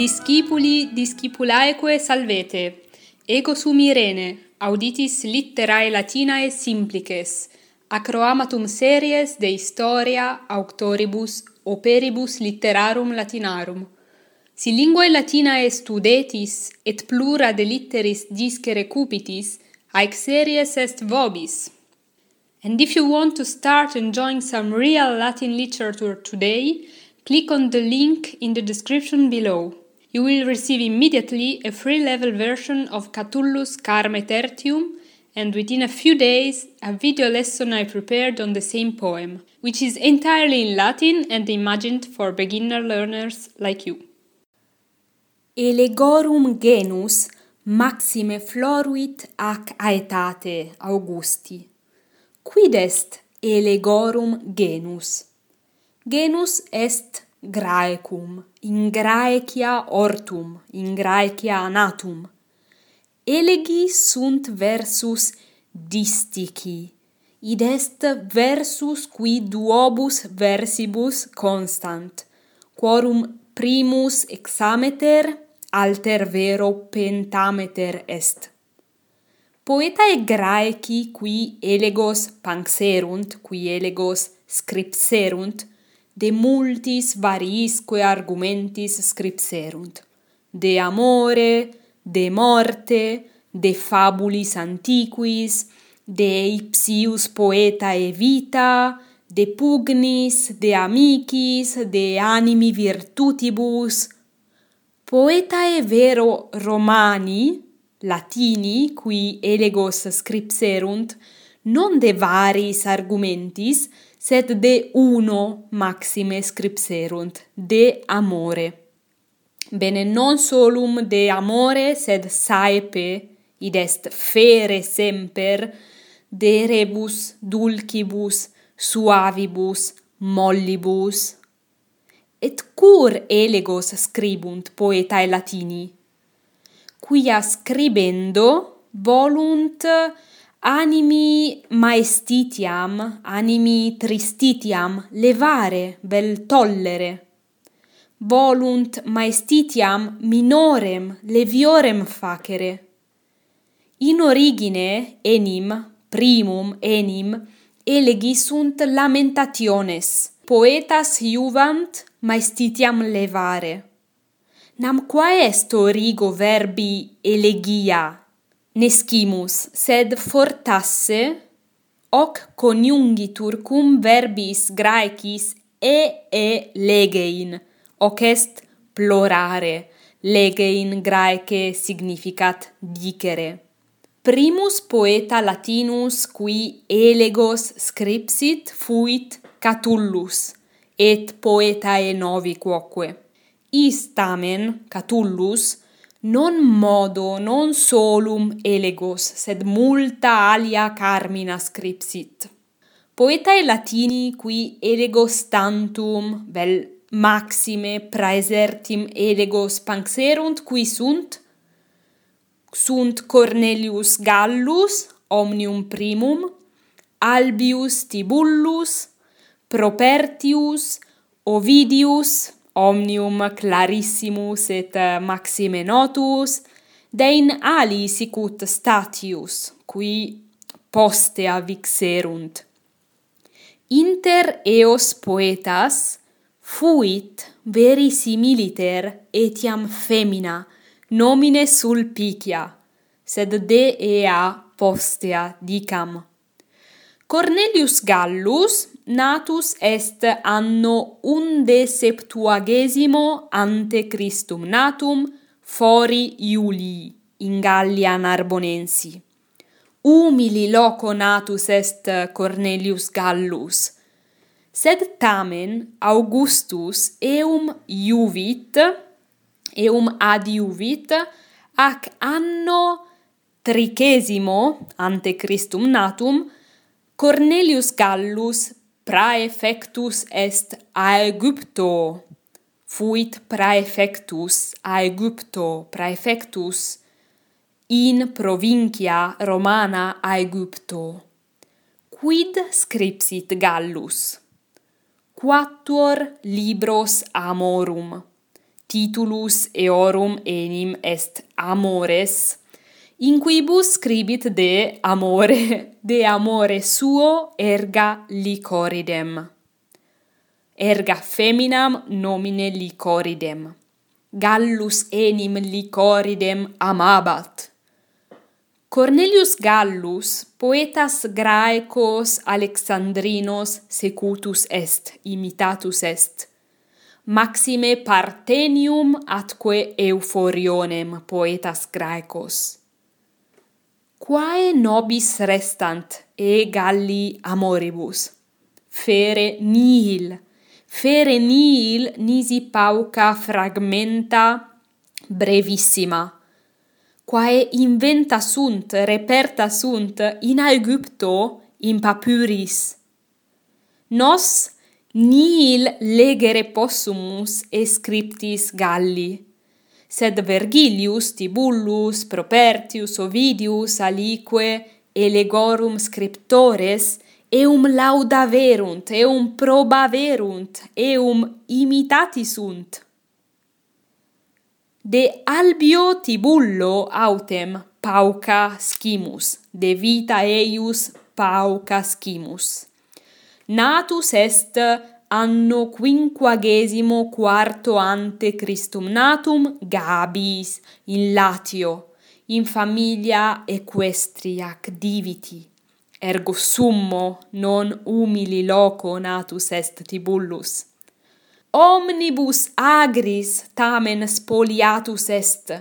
Discipuli discipulaeque salvete, ego sum Irene, auditis litterae Latinae simplices, acroamatum series de historia auctoribus operibus litterarum latinarum. Si linguae Latinae studetis et plura de litteris discere cupitis, haec series est vobis. And if you want to start enjoying some real Latin literature today, click on the link in the description below you will receive immediately a free level version of Catullus Carme Tertium and within a few days a video lesson I prepared on the same poem, which is entirely in Latin and imagined for beginner learners like you. Elegorum genus maxime floruit ac aetate Augusti. Quid est elegorum genus? Genus est graecum in Graecia ortum, in Graecia natum. Elegi sunt versus distici, id est versus qui duobus versibus constant, quorum primus exameter, alter vero pentameter est. Poetae Graeci qui elegos panxerunt, qui elegos scripserunt, de multis variisque argumentis scripserunt, de amore, de morte, de fabulis antiquis, de ipsius poetae vita, de pugnis, de amicis, de animi virtutibus, poetae vero romani, latini, qui elegos scripserunt, non de varis argumentis, sed de uno maxime scripserunt, de amore. Bene, non solum de amore, sed saepe, id est fere semper, de rebus, dulcibus, suavibus, mollibus. Et cur elegos scribunt poetae latini, quia scribendo volunt animi maestitiam, animi tristitiam levare bel tollere. Volunt maestitiam minorem leviorem facere. In origine enim, primum enim, elegi sunt lamentationes. Poetas juvent maestitiam levare. Nam quae est origo verbi elegia Nescimus, sed fortasse, hoc coniungitur cum verbis graecis e e legein, hoc est plorare, legein graece significat dicere. Primus poeta latinus qui elegos scripsit fuit Catullus, et poetae novi quoque. Is tamen Catullus non modo, non solum elegos, sed multa alia carmina scripsit. Poetae latini qui elegos tantum, vel maxime praesertim elegos panxerunt qui sunt, sunt Cornelius Gallus, omnium primum, Albius Tibullus, Propertius, Ovidius, omnium clarissimus et maxime notus, dein ali sicut statius, qui poste avixerunt. Inter eos poetas fuit verisimiliter etiam femina, nomine Sulpicia, sed de ea postea dicam. Cornelius Gallus natus est anno unde septuagesimo ante Christum natum fori Iulii in Gallia Narbonensi. Umili loco natus est Cornelius Gallus, sed tamen Augustus eum iuvit, eum adiuvit, ac anno tricesimo ante Christum natum, Cornelius Gallus praefectus est aegypto. Fuit praefectus aegypto praefectus in provincia romana aegypto. Quid scripsit gallus? Quattuor libros amorum. Titulus eorum enim est amores in quibus scribit de amore, de amore suo erga licoridem. Erga feminam nomine licoridem. Gallus enim licoridem amabat. Cornelius Gallus, poetas graecos alexandrinos secutus est, imitatus est. Maxime Partenium atque Euphorionem, poetas graecos Quae nobis restant e galli amoribus? Fere nihil, fere nihil nisi pauca fragmenta brevissima quae inventa sunt, reperta sunt in Aegypto in papyris. Nos nihil legere possumus e scriptis Galli sed Vergilius, Tibullus, Propertius, Ovidius, alique, elegorum scriptores, eum lauda verunt, eum proba verunt, eum imitati sunt. De Albio Tibullo autem pauca scimus, de vita eius pauca scimus. Natus est anno quinquagesimo quarto ante Christum natum Gabis in Latio in familia equestriac diviti ergo summo non humili loco natus est Tibullus. Omnibus agris tamen spoliatus est.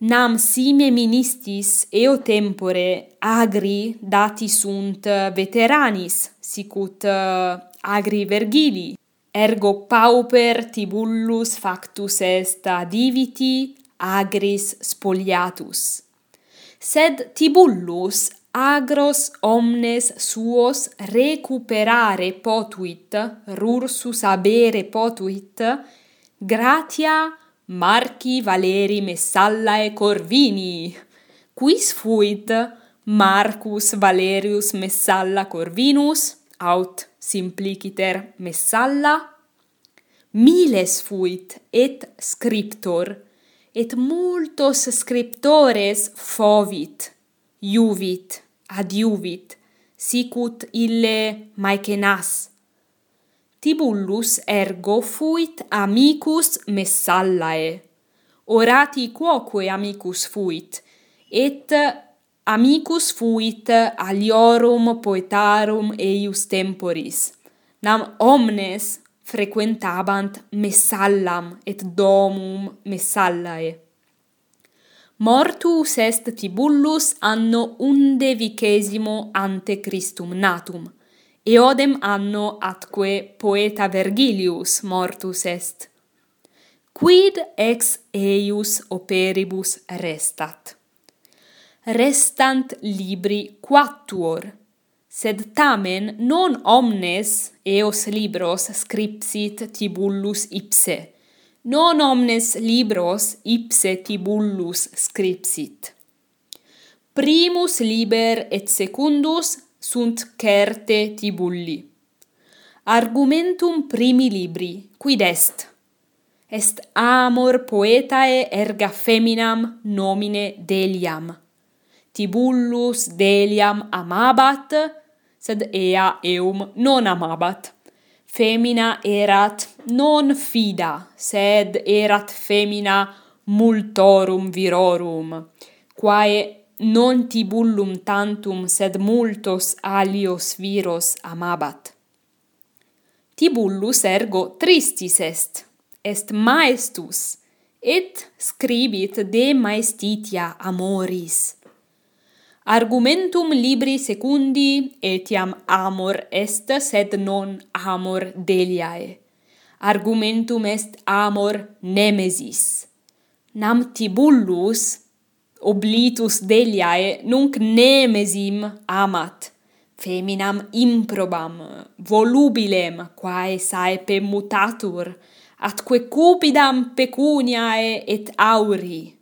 Nam sime ministis eo tempore agri dati sunt veteranis sicut agri Vergili. Ergo pauper tibullus factus est adiviti agris spoliatus. Sed tibullus agros omnes suos recuperare potuit, rursus abere potuit, gratia Marci Valeri Messallae Corvini, quis fuit Marcus Valerius Messalla Corvinus aut simpliciter messalla, miles fuit et scriptor, et multos scriptores fovit, iuvit, adiuvit, sicut ille maecenas. Tibullus ergo fuit amicus Messallae. Orati quoque amicus fuit, et amicus fuit aliorum poetarum eius temporis, nam omnes frequentabant messallam et domum messallae. Mortus est Tibullus anno undevicesimo ante Christum natum, eodem anno atque poeta Vergilius mortus est. Quid ex eius operibus restat? restant libri quattuor, sed tamen non omnes eos libros scripsit tibullus ipse, non omnes libros ipse tibullus scripsit. Primus liber et secundus sunt certe tibulli. Argumentum primi libri, quid est? Est amor poetae erga feminam nomine deliam. Tibullus Deliam amabat, sed ea eum non amabat. Femina erat non fida, sed erat femina multorum virorum, quae non tibullum tantum, sed multos alios viros amabat. Tibullus ergo tristis est, est maestus, et scribit de maestitia amoris Argumentum libri secundi etiam amor est sed non amor deliae. Argumentum est amor nemesis. Nam tibullus oblitus deliae nunc nemesim amat feminam improbam volubilem quae saepe mutatur atque cupidam pecuniae et auri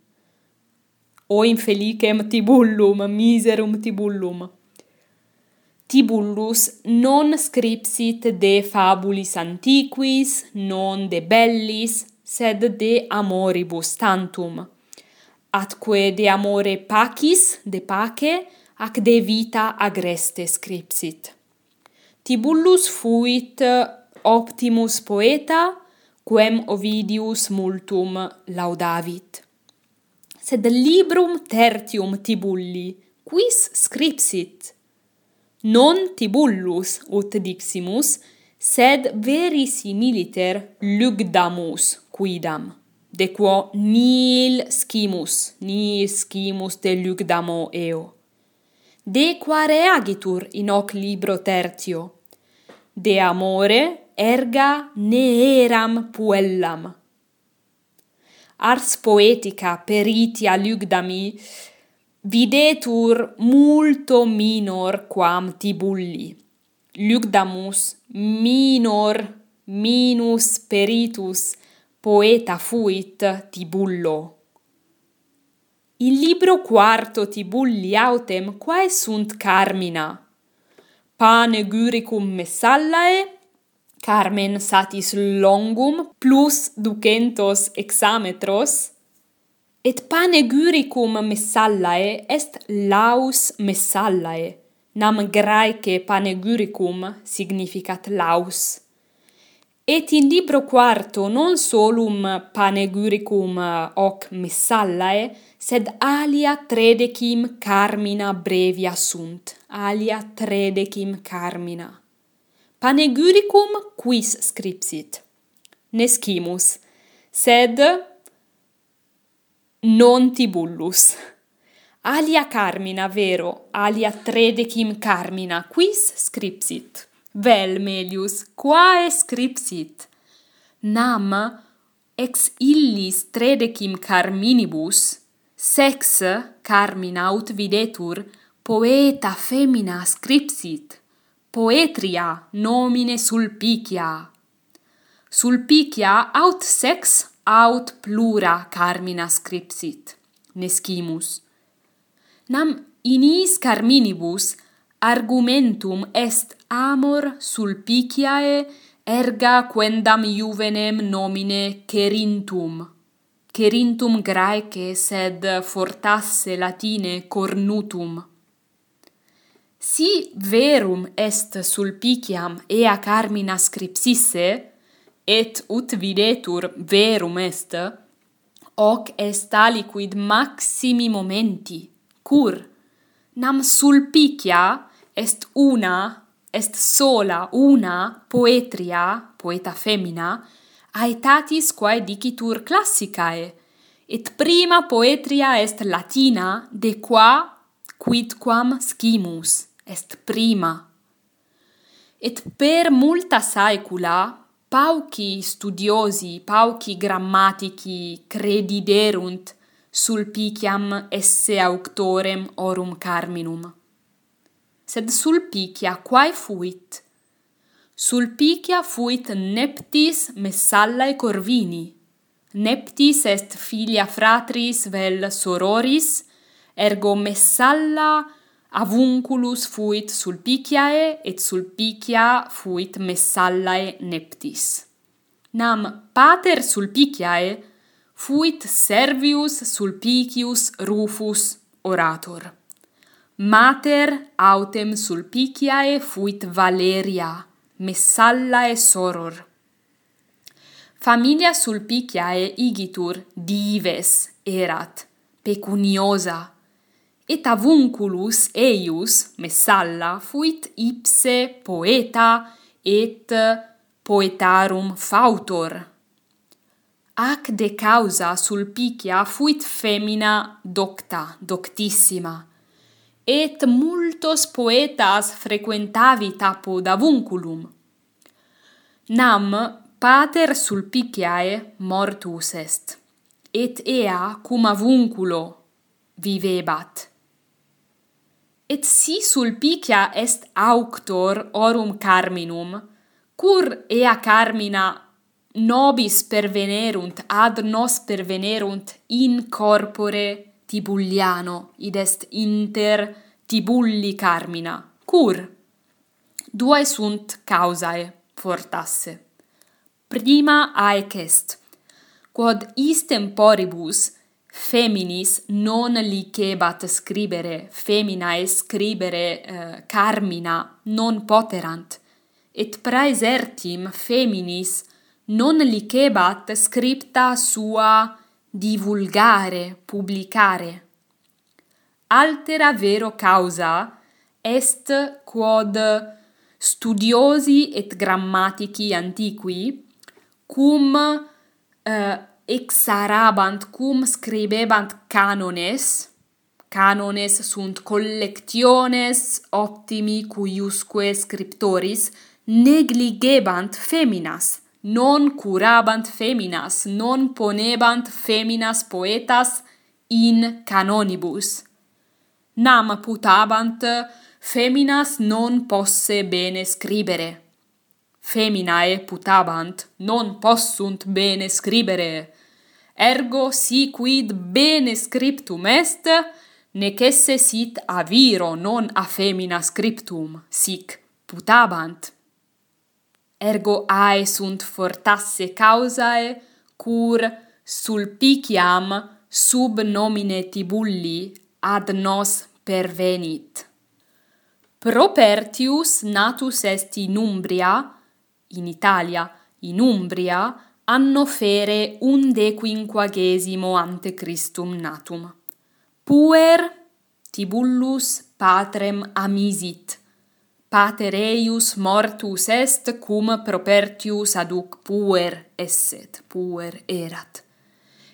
o infelicem tibullum miserum tibullum Tibullus non scripsit de fabulis antiquis non de bellis sed de amoribus tantum. Atque de amore pacis de pace ac de vita agreste scripsit. Tibullus fuit optimus poeta quem Ovidius multum laudavit sed librum tertium tibulli, quis scripsit? Non tibullus ut diximus, sed verisimiliter lugdamus quidam, de quo nil scimus, nil scimus de lugdamo eo. De qua reagitur in hoc libro tertio, de amore erga ne eram puellam, ars poetica peritia lugdami, videtur multo minor quam tibulli. Lugdamus minor minus peritus poeta fuit Tibullo. Il libro quarto Tibulli autem quae sunt carmina. Pane gyricum messallae Carmen satis longum plus ducentos exametros, et panegyricum messallae est laus messallae, nam graece panegyricum significat laus. Et in libro quarto non solum panegyricum eh, hoc messallae, sed alia tredecim carmina brevia sunt. Alia tredecim carmina panegyricum quis scripsit. Nescimus, sed non tibullus. Alia carmina, vero, alia tredecim carmina, quis scripsit. Vel, melius, quae scripsit? Nam, ex illis tredecim carminibus, sex carmina ut videtur, poeta femina scripsit poetria nomine Sulpicia. Sulpicia aut sex aut plura carmina scripsit, nescimus. Nam inis carminibus argumentum est amor Sulpiciae erga quendam juvenem nomine Cerintum. Cerintum Graece sed fortasse Latine cornutum Si verum est sulpiciam ea carmina scripsisse, et ut videtur verum est, hoc est aliquid maximi momenti, cur, nam sulpicia est una, est sola una poetria, poeta femina, aetatis quae dicitur classicae, et prima poetria est latina, de qua quidquam scimus est prima. Et per multa saecula pauci studiosi, pauci grammatici crediderunt sulpiciam esse auctorem orum carminum. Sed sulpicia quae fuit? Sulpicia fuit neptis messallae corvini. Neptis est filia fratris vel sororis, ergo messalla avunculus fuit sulpiciae et sulpicia fuit messallae neptis. Nam pater sulpiciae fuit Servius Sulpicius Rufus orator. Mater autem Sulpiciae fuit Valeria, messallae soror. Familia Sulpiciae igitur dives erat, pecuniosa, et avunculus eius messalla fuit ipse poeta et poetarum fautor. Ac de causa Sulpicia fuit femina docta, doctissima, et multos poetas frequentavit apud avunculum. Nam pater Sulpiciae mortus est, et ea cum avunculo vivebat et si sulpicia est auctor orum carminum, cur ea carmina nobis pervenerunt ad nos pervenerunt in corpore Tibulliano, id est inter Tibulli carmina, cur duae sunt causae fortasse. Prima aec est, quod istem poribus feminis non licebat scribere feminae scribere uh, carmina non poterant. Et praesertim feminis non licebat scripta sua divulgare publicare. Altera vero causa est quod studiosi et grammatici antiqui cum uh, exarabant cum scribebant canones, canones sunt collectiones optimi cuiusque scriptoris negligebant feminas, non curabant feminas, non ponebant feminas poetas in canonibus. Nam putabant feminas non posse bene scribere. Feminae putabant, non possunt bene scribere ergo si quid bene scriptum est, nec esse sit a viro non a femina scriptum, sic putabant. Ergo ae sunt fortasse causae, cur sulpiciam sub nomine tibulli ad nos pervenit. Propertius natus est in Umbria, in Italia, in Umbria, anno fere undequinquagesimo ante Christum natum. Puer Tibullus patrem amisit. Pater eius mortus est cum propertius aduc puer esset, puer erat.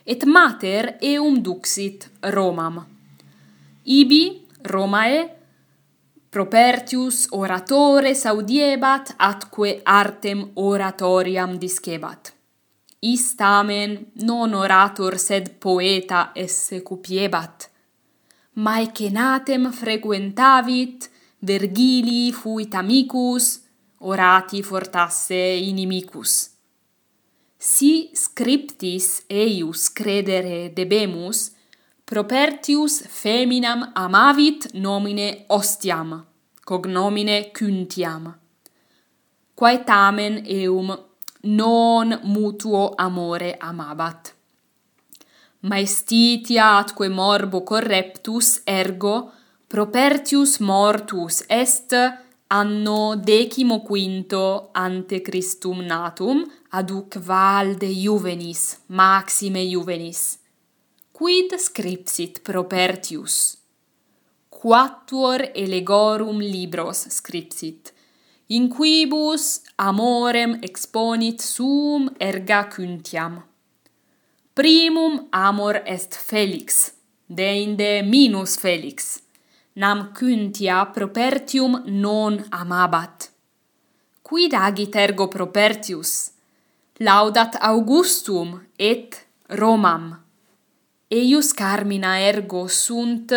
Et mater eum duxit Romam. Ibi Romae propertius oratores audiebat atque artem oratoriam discebat istamen non orator sed poeta esse cupiebat. Maecenatem frequentavit, Vergili fuit amicus, orati fortasse inimicus. Si scriptis eius credere debemus, propertius feminam amavit nomine Ostiam, cognomine Cuntiam. Quae tamen eum non mutuo amore amabat. Maestitia atque morbo correptus, ergo propertius mortus est anno decimo quinto ante Christum natum, aduc valde juvenis, maxime juvenis. Quid scripsit propertius? Quattuor elegorum libros scripsit in quibus amorem exponit sum erga cuntiam. Primum amor est felix, deinde minus felix, nam cuntia propertium non amabat. Quid agit ergo propertius? Laudat Augustum et Romam. Eius carmina ergo sunt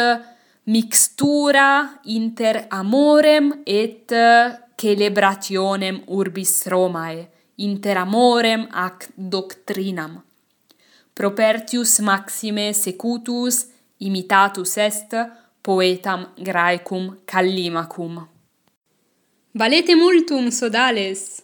mixtura inter amorem et celebrationem urbis Romae, inter amorem ac doctrinam. Propertius maxime secutus imitatus est poetam graecum Callimacum. Valete multum, sodales!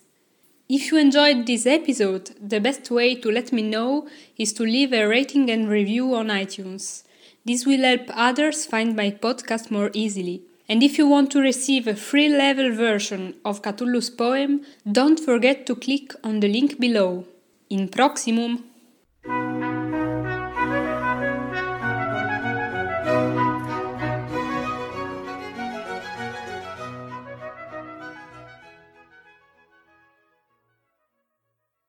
If you enjoyed this episode, the best way to let me know is to leave a rating and review on iTunes. This will help others find my podcast more easily. And if you want to receive a free level version of Catullus poem, don't forget to click on the link below. In proximum!